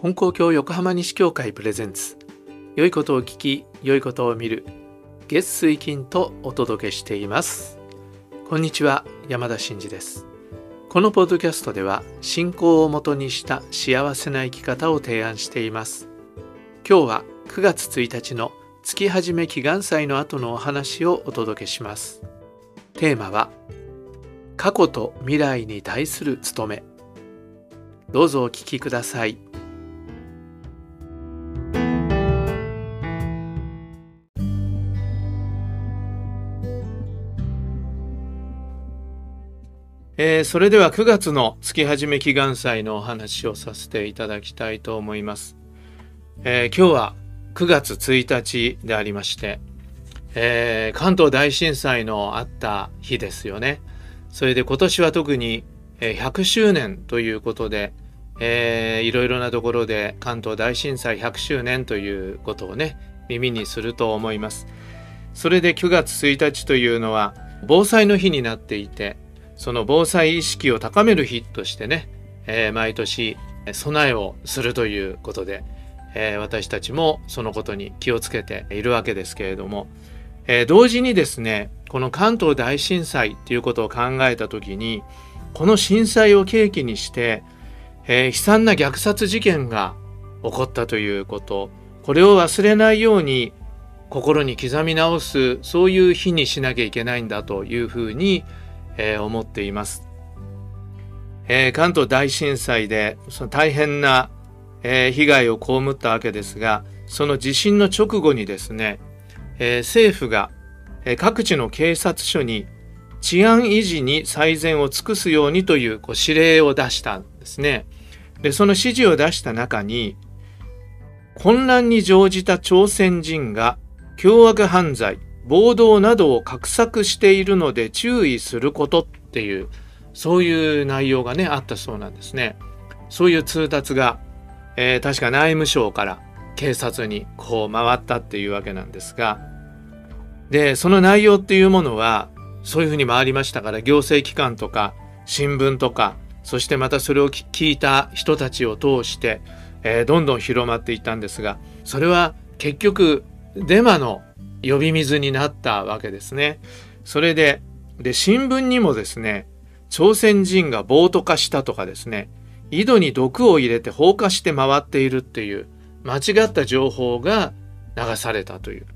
金光教横浜西教会プレゼンツ。良いことを聞き良いことを見る。月水金とお届けしています。こんにちは山田真嗣です。このポッドキャストでは信仰をもとにした幸せな生き方を提案しています。今日は9月1日の月始め祈願祭の後のお話をお届けします。テーマは過去と未来に対する務め。どうぞお聞きください。えー、それでは9月の月始め祈願祭のお話をさせていただきたいと思います。えー、今日は9月1日でありまして、えー、関東大震災のあった日ですよね。それで今年は特に100周年ということで、えー、いろいろなところで関東大震災100周年ということをね耳にすると思います。それで9月1日というのは防災の日になっていてその防災意識を高める日としてね、えー、毎年備えをするということで、えー、私たちもそのことに気をつけているわけですけれども、えー、同時にですねこの関東大震災っていうことを考えた時にこの震災を契機にして、え悲惨な虐殺事件が起こったということこれを忘れないように心に刻み直すそういう日にしなきゃいけないんだというふうにえ、思っています。えー、関東大震災でその大変な、えー、被害を被ったわけですがその地震の直後にですね、え政府が、え各地の警察署に治安維持に最善を尽くすようにというこう指令を出したんですね。でその指示を出した中に混乱に乗じた朝鮮人が凶悪犯罪暴動などを画策しているので注意することっていうそういう内容がねあったそうなんですね。そういう通達が、えー、確か内務省から警察にこう回ったっていうわけなんですがでその内容っていうものはそういうふうに回りましたから行政機関とか新聞とかそしてまたそれを聞いた人たちを通して、えー、どんどん広まっていったんですがそれは結局デマの呼び水になったわけですね。それでで新聞にもですね朝鮮人が暴徒化したとかですね井戸に毒を入れて放火して回っているっていう間違った情報が流されたという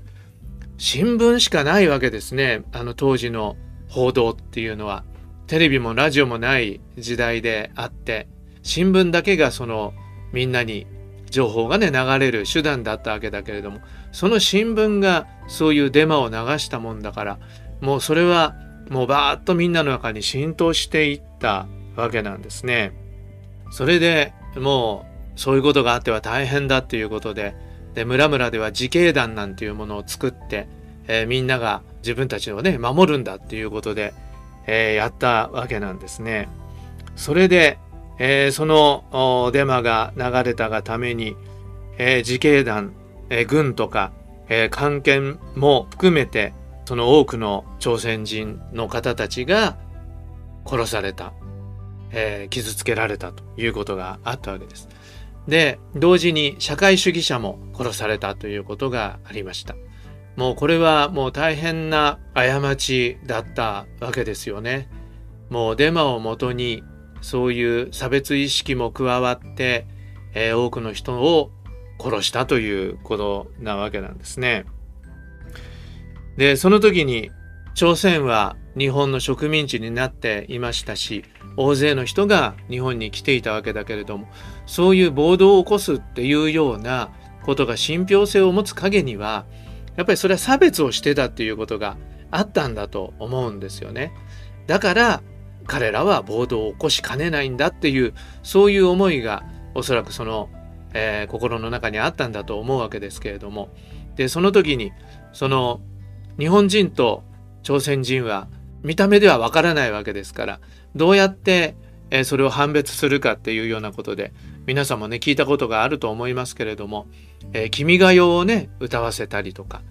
新聞しかないわけですねあの当時の報道っていうのはテレビもラジオもない時代であって新聞だけがそのみんなに情報がね流れる手段だったわけだけれどもその新聞がそういうデマを流したもんだからもうそれはもうバーッとみんなの中に浸透していったわけなんですね。それでもうそういうことがあっては大変だっていうことでで村々では自警団なんていうものを作って、えー、みんなが自分たちをね守るんだっていうことで、えー、やったわけなんですね。それでえー、そのデマが流れたがために、えー、自警団、えー、軍とか、えー、官憲も含めてその多くの朝鮮人の方たちが殺された、えー、傷つけられたということがあったわけです。で同時に社会主義者も殺されたということがありました。もうこれはもう大変な過ちだったわけですよね。もうデマをもとにそういう差別意識も加わって、えー、多くの人を殺したということなわけなんですね。でその時に朝鮮は日本の植民地になっていましたし大勢の人が日本に来ていたわけだけれどもそういう暴動を起こすっていうようなことが信憑性を持つ陰にはやっぱりそれは差別をしてたっていうことがあったんだと思うんですよね。だから彼らは暴動を起こしかねないんだっていうそういう思いがおそらくその、えー、心の中にあったんだと思うわけですけれども。でその時にその日本人と朝鮮人は見た目ではわからないわけですからどうやって、えー、それを判別するかっていうようなことで皆さんもね聞いたことがあると思いますけれども「えー、君が代」をね歌わせたりとか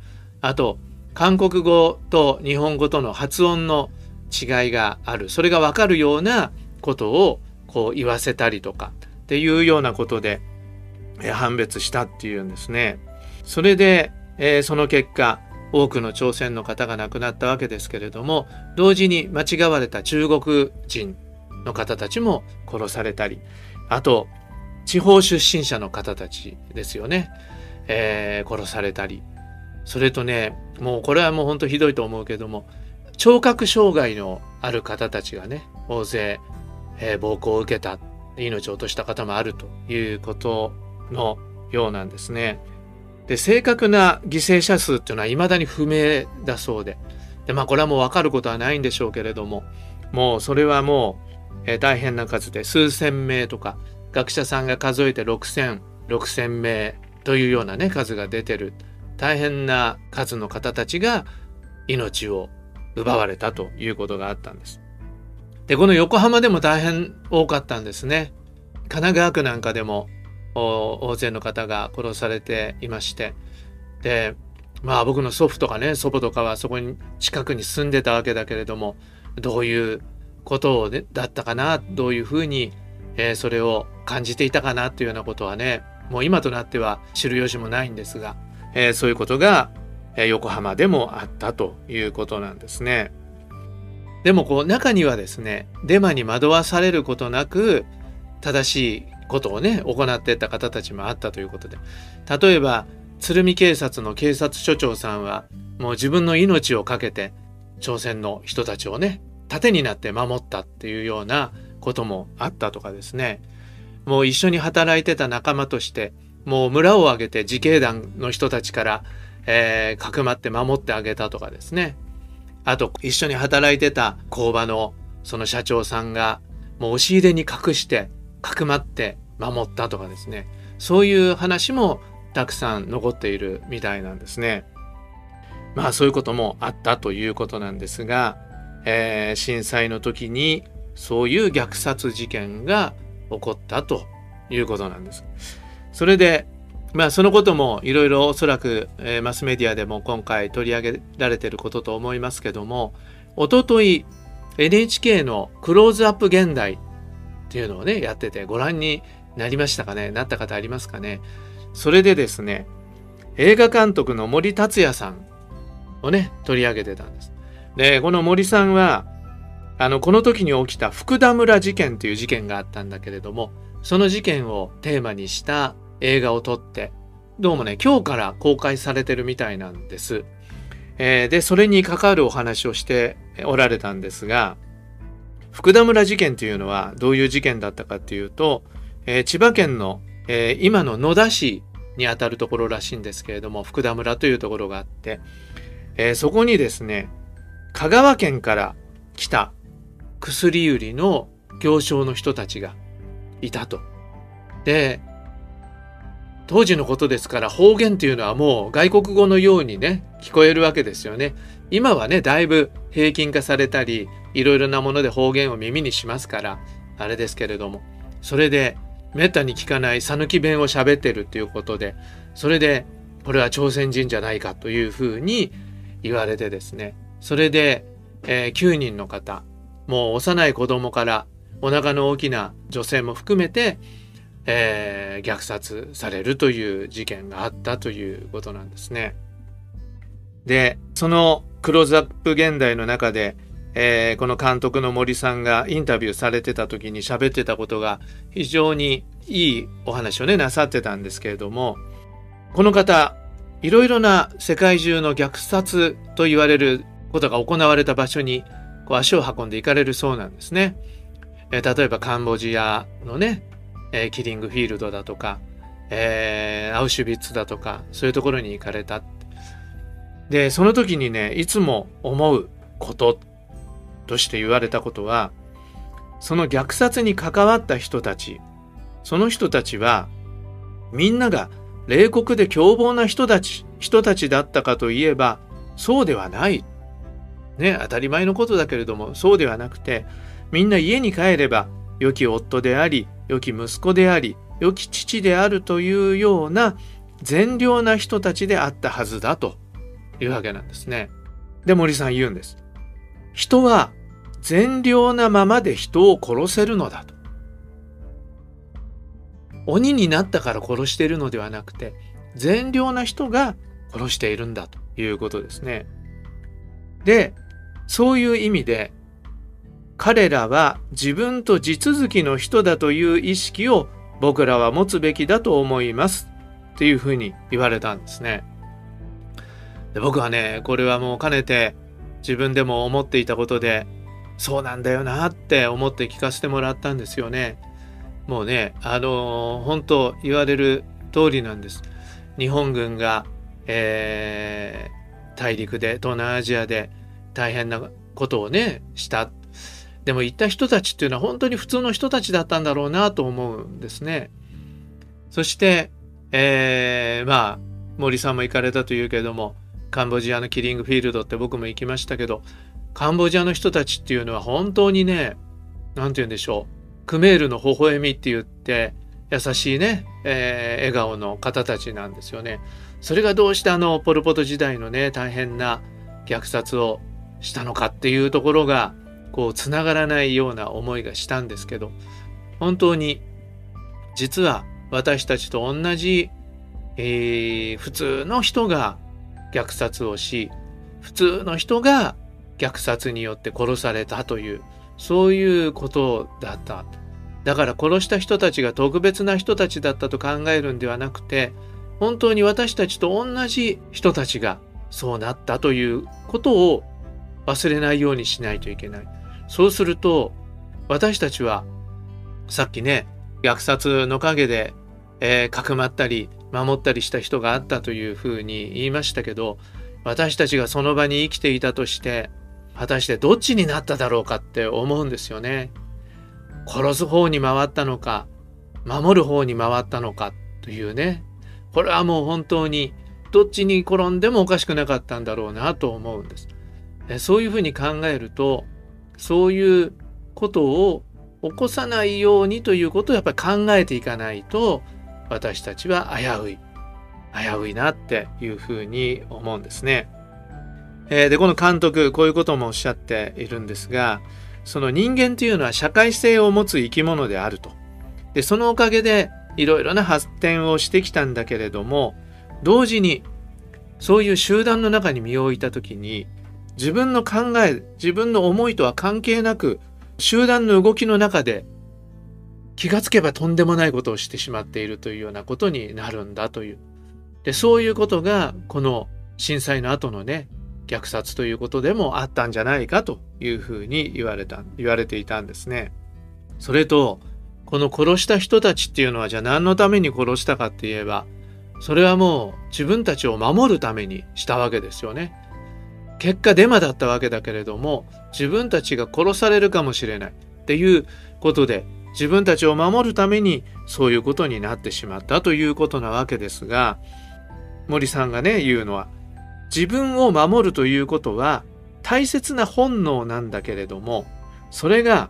あと韓国語と日本語との発音の違いがある。それが分かるようなことをこう言わせたりとかっていうようなことで、判別したっていうんですね。それで、えー、その結果多くの朝鮮の方が亡くなったわけですけれども同時に間違われた中国人の方たちも殺されたりあと地方出身者の方たちですよね、えー、殺されたり。それとねもうこれはもうほんとひどいと思うけども聴覚障害のある方たちがね大勢、えー、暴行を受けた命を落とした方もあるということのようなんですね。で正確な犠牲者数っていうのは未だに不明だそうででまあこれはもう分かることはないんでしょうけれどももうそれはもう、えー、大変な数で数千名とか学者さんが数えて6,000 6,000名というようなね数が出てる大変な数の方たちが命を奪われたということがあったんです。でこの横浜でも大変多かったんですね。神奈川区なんかでも大勢の方が殺されていましてでまあ僕の祖父とかね祖母とかはそこに近くに住んでたわけだけれどもどういうことを、ね、だったかなどういうふうに、えー、それを感じていたかなというようなことはねもう今となっては知る由もないんですが、えー、そういうことが、横浜でもあったということなんですね。でもこう中にはですねデマに惑わされることなく正しいことをね行っていた方たちもあったということで例えば鶴見警察の警察署長さんはもう自分の命を懸けて朝鮮の人たちをね盾になって守ったっていうようなこともあったとかですねもう一緒に働いてた仲間としてもう村を挙げて自警団の人たちから、えー、かくまって守ってあげたとかですねあと一緒に働いてた工場のその社長さんがもう押し入れに隠してかくまって守ったとかですねそういう話もたくさん残っているみたいなんですね。まあそういうこともあったということなんですが、えー、震災の時にそういう虐殺事件が起こったということなんです。それでまあそのこともいろいろおそらく、えー、マスメディアでも今回取り上げられていることと思いますけどもおととい NHK の「クローズアップ現代」っていうのをねやっててご覧になりましたかね？なった方ありますかね？それでですね映画監督の森達也さんをね取り上げてたんです。でこの森さんはあのこの時に起きた福田村事件という事件があったんだけれどもその事件をテーマにした映画を撮ってどうもね今日から公開されてるみたいなんです。えー、でそれに関わるお話をしておられたんですが福田村事件というのはどういう事件だったかっていうとえー、千葉県の、えー、今の野田市にあたるところらしいんですけれども福田村というところがあって、えー、そこにですね香川県から来た薬売りの行商の人たちがいたと。で当時のことですから方言っていうのはもう外国語のようにね聞こえるわけですよね。今はねだいぶ平均化されたりいろいろなもので方言を耳にしますからあれですけれどもそれでめったに聞かない讃岐弁を喋ってるっていうことでそれでこれは朝鮮人じゃないかというふうに言われてですねそれで、えー、9人の方もう幼い子供からお腹の大きな女性も含めて、えー、虐殺されるという事件があったということなんですね。でそのクローズアップ現代の中でえー、この監督の森さんがインタビューされてた時に喋ってたことが非常にいいお話をねなさってたんですけれどもこの方いろいろな世界中の虐殺と言われることが行われた場所にこう足を運んでいかれるそうなんですね。えー、例えばカンボジアのね、えー、キリングフィールドだとか、えー、アウシュビッツだとかそういうところに行かれた。でその時にねいつも思うこととして言われたことはその虐殺に関わった人たちその人たちはみんなが冷酷で凶暴な人たち人たちだったかといえばそうではない。ね当たり前のことだけれどもそうではなくてみんな家に帰れば良き夫であり良き息子であり良き父であるというような善良な人たちであったはずだというわけなんですね。で森さん言うんです。人は善良なままで人を殺せるのだと。鬼になったから殺しているのではなくて善良な人が殺しているんだということですね。でそういう意味で彼らは自分と地続きの人だという意識を僕らは持つべきだと思いますっていうふうに言われたんですね。で僕はねこれはもうかねて自分でも思っていたことでそうなんだよなって思って聞かせてもらったんですよね。もうねあのー、本当言われる通りなんです。日本軍が、えー、大陸で東南アジアで大変なことをねしたでも行った人たちっていうのは本当に普通の人たちだったんだろうなと思うんですね。そして、えー、まあ森さんも行かれたというけれどもカンボジアのキリングフィールドって僕も行きましたけどカンボジアの人たちっていうのは本当にね何て言うんでしょうクメールの微笑みって言って優しいね、えー、笑顔の方たちなんですよね。それがどうしてあのポル・ポト時代のね大変な虐殺をしたのかっていうところがこうつながらないような思いがしたんですけど本当に実は私たちと同じ、えー、普通の人が虐殺をし普通の人が虐殺によって殺されたというそういうことだっただから殺した人たちが特別な人たちだったと考えるんではなくて本当に私たちと同じ人たちがそうなったということを忘れないようにしないといけない。そうすると私たちはさっきね虐殺の陰で、えー、かくまったり守ったりした人があったというふうに言いましたけど私たちがその場に生きていたとして果たしてどっちになっただろうかって思うんですよね。殺す方に回ったのか守る方に回ったのかというねこれはもう本当にどっちに転んでもおかしくなかったんだろうなと思うんです。そういうふうに考えるとそういうことを起こさないようにということをやっぱり考えていかないと私たちは危うい危ういなっていうふうに思うんですね。えー、でこの監督こういうこともおっしゃっているんですがその人間というのは社会性を持つ生き物であると。でそのおかげでいろいろな発展をしてきたんだけれども同時にそういう集団の中に身を置いた時に自分の考え自分の思いとは関係なく集団の動きの中で気がつけばとんでもないことをしてしまっているというようなことになるんだというでそういうことがこの震災の後のね虐殺ということでもあったんじゃないかというふうに言われた言われていたんですね。それとこの殺した人たちっていうのはじゃあ何のために殺したかって言えばそれはもう自分たちを守るためにしたわけですよね。結果デマだったわけだけれども自分たちが殺されるかもしれないっていうことで自分たちを守るためにそういうことになってしまったということなわけですが森さんがね言うのは自分を守るということは大切な本能なんだけれどもそれが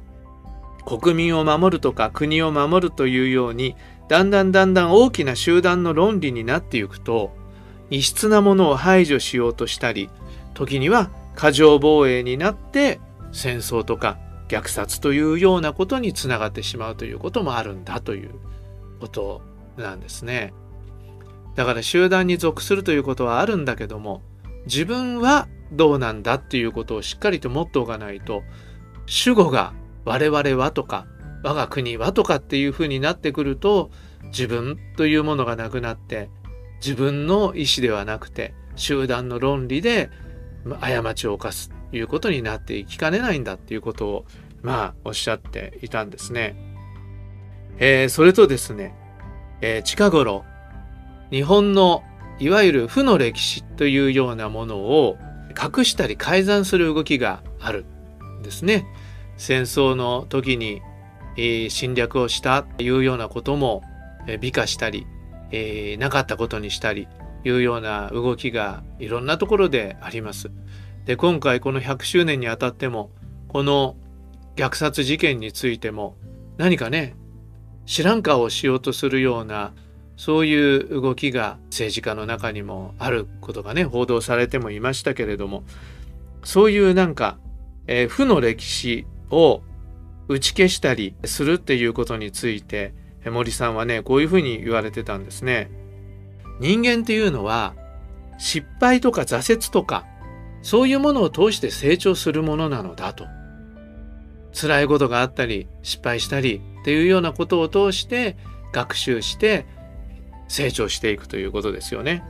国民を守るとか国を守るというようにだんだんだんだん大きな集団の論理になっていくと異質なものを排除しようとしたり時には過剰防衛になって戦争とか虐殺というようなことにつながってしまうということもあるんだということなんですね。だから集団に属するということはあるんだけども自分はどうなんだっていうことをしっかりと持っておかないと主語が我々はとか我が国はとかっていうふうになってくると自分というものがなくなって自分の意思ではなくて集団の論理で過ちを犯すということになっていきかねないんだっていうことをまあおっしゃっていたんですね。えー、それとですね、えー、近頃日本のいわゆる負の歴史というようなものを隠したり改ざんする動きがあるんですね。戦争の時に、えー、侵略をしたというようなことも、えー、美化したり、えー、なかったことにしたりいうような動きがいろんなところであります。で今回この100周年にあたってもこの虐殺事件についても何かね知らん顔をしようとするようなそういう動きが政治家の中にもあることがね報道されてもいましたけれどもそういうなんか、えー、負の歴史を打ち消したりするっていうことについて森さんはねこういうふうに言われてたんですね。人間っていうのは失敗とか挫折とかそういうものを通して成長するものなのだと。辛いことがあったり失敗したりっていうようなことを通して学習して成長していくということですよね。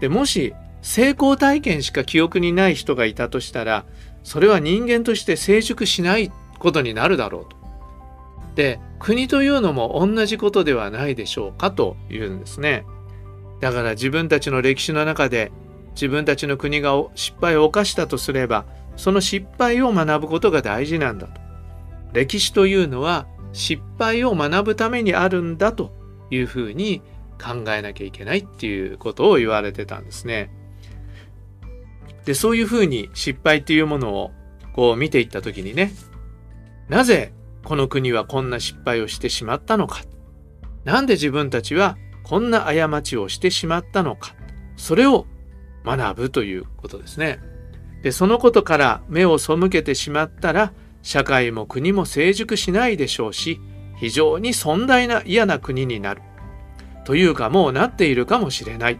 でもし成功体験しか記憶にない人がいたとしたらそれは人間として成熟しないことになるだろうと。で国というのも同じことではないでしょうかというんですね。だから自分たちの歴史の中で自分たちの国が失敗を犯したとすればその失敗を学ぶことが大事なんだと。歴史というのは失敗を学ぶためにあるんだというふうに考えなきゃいけないっていうことを言われてたんですね。でそういうふうに失敗っていうものをこう見ていった時にねなぜこの国はこんな失敗をしてしまったのかなんで自分たちはこんな過ちをしてしまったのか。それを学ぶということですね。でそのことから目を背けてしまったら社会も国も成熟しないでしょうし非常に尊大な嫌な国になる。というかもうなっているかもしれない。っ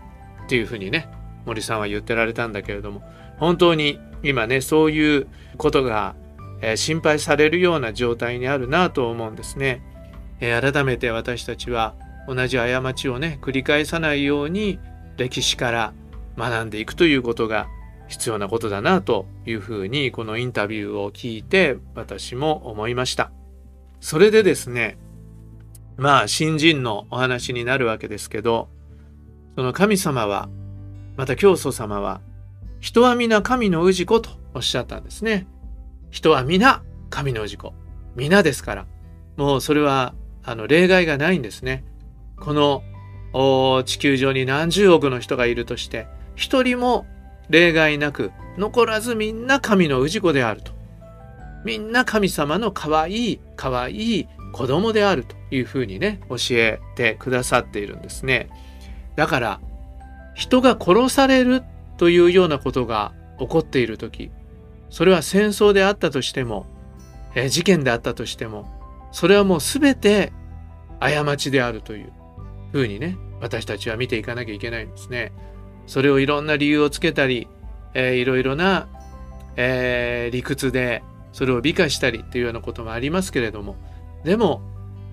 ていうふうにね森さんは言ってられたんだけれども。本当に今ねそういうことが、え、心配されるような状態にあるなと思うんですね、え、改めて私たちは同じ過ちをね繰り返さないように歴史から学んでいくということが必要なことだなというふうにこのインタビューを聞いて私も思いましたそれでですねまあ新人のお話になるわけですけどその神様はまた教祖様は人は皆神の氏子とおっしゃったんですね。人は皆神の氏子。皆ですから。もうそれはあの例外がないんですね。この地球上に何十億の人がいるとして一人も例外なく残らずみんな神の氏子であると。みんな神様の可愛い可愛いい子供であるというふうにね教えてくださっているんですね。だから人が殺されるというようなことが起こっている時それは戦争であったとしても、え事件であったとしてもそれはもう全て過ちであるというふうにね私たちは見ていかなきゃいけないんですね。それをいろんな理由をつけたり、えー、いろいろな、えー、理屈でそれを美化したりっていうようなこともありますけれどもでも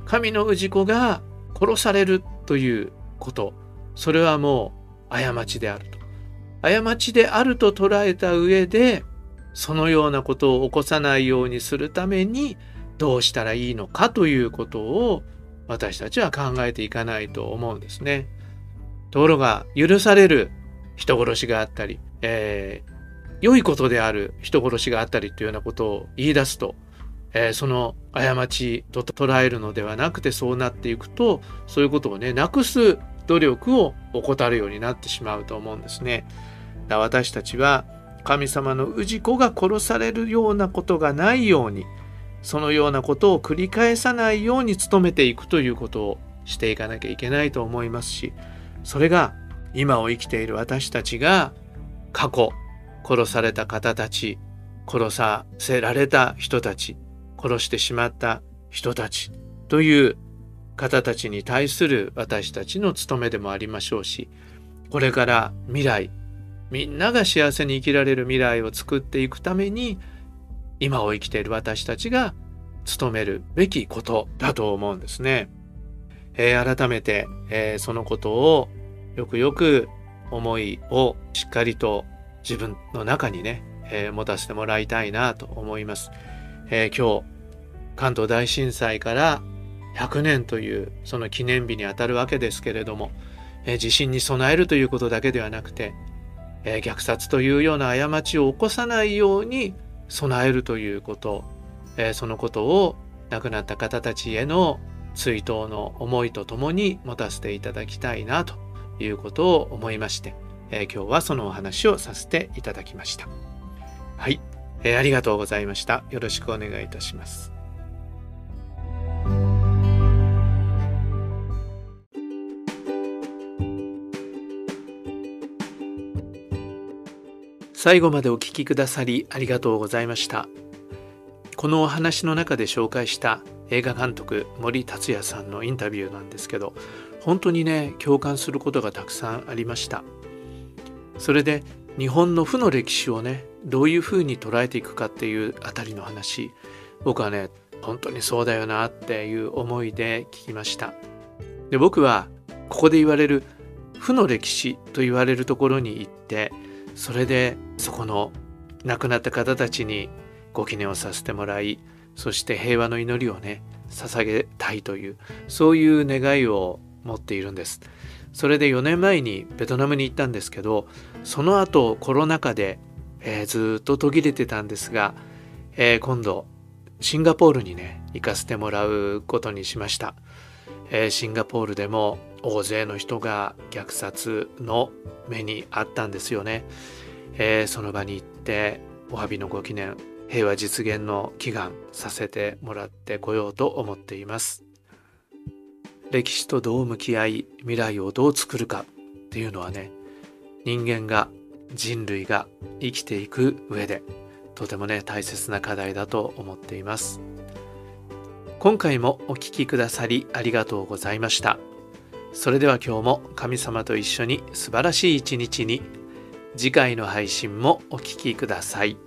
神の氏子が殺されるということそれはもう過ちであると過ちであると捉えた上でそのようなことを起こさないようにするためにどうしたらいいのかということを私たちは考えていかないと思うんですね。ところが許される人殺しがあったり、えー、良いことである人殺しがあったりというようなことを言い出すと、えー、その過ちと捉えるのではなくてそうなっていくとそういうことをねなくす努力を怠るようになってしまうと思うんですね。私たちは神様の氏子が殺されるようなことがないようにそのようなことを繰り返さないように努めていくということをしていかなきゃいけないと思いますしそれが今を生きている私たちが過去殺された方たち殺させられた人たち殺してしまった人たちという方たちに対する私たちの務めでもありましょうしこれから未来みんなが幸せに生きられる未来を作っていくために今を生きている私たちが努めるべきことだと思うんですね。えー、改めて、えー、そのことをよくよく思いをしっかりと自分の中にね、えー、持たせてもらいたいなと思います。え今日関東大震災から100年というその記念日にあたるわけですけれども、え地震に備えるということだけではなくて、え虐殺というような過ちを起こさないように備えるということ、えそのことを亡くなった方たちへの追悼の思いとともに持たせていただきたいなということを思いまして、え今日はそのお話をさせていただきました。はい、えー、ありがとうございました。よろしくお願いいたします。最後までお聴きくださりありがとうございました。このお話の中で紹介した映画監督森達也さんのインタビューなんですけど本当にね共感することがたくさんありましたそれで日本の負の歴史をねどういうふうに捉えていくかっていうあたりの話僕はね本当にそうだよなっていう思いで聞きましたで僕はここで言われる負の歴史と言われるところに行ってそれでそこの亡くなった方たちにご記念をさせてもらいそして平和の祈りをね捧げたいというそういう願いを持っているんです。それで4年前にベトナムに行ったんですけどその後コロナ禍で、えー、ずっと途切れてたんですが、えー、今度シンガポールにね行かせてもらうことにしました、えー、シンガポールでも大勢の人が虐殺の目にあったんですよね、えー、その場に行ってお詫びのご記念平和実現の祈願させてもらってこようと思っています。歴史とどう向き合い未来をどう作るかっていうのはね人間が人類が生きていく上でとてもね大切な課題だと思っています。今回もお聴きくださりありがとうございました。それでは今日も神様と一緒に素晴らしい一日に次回の配信もお聴きください。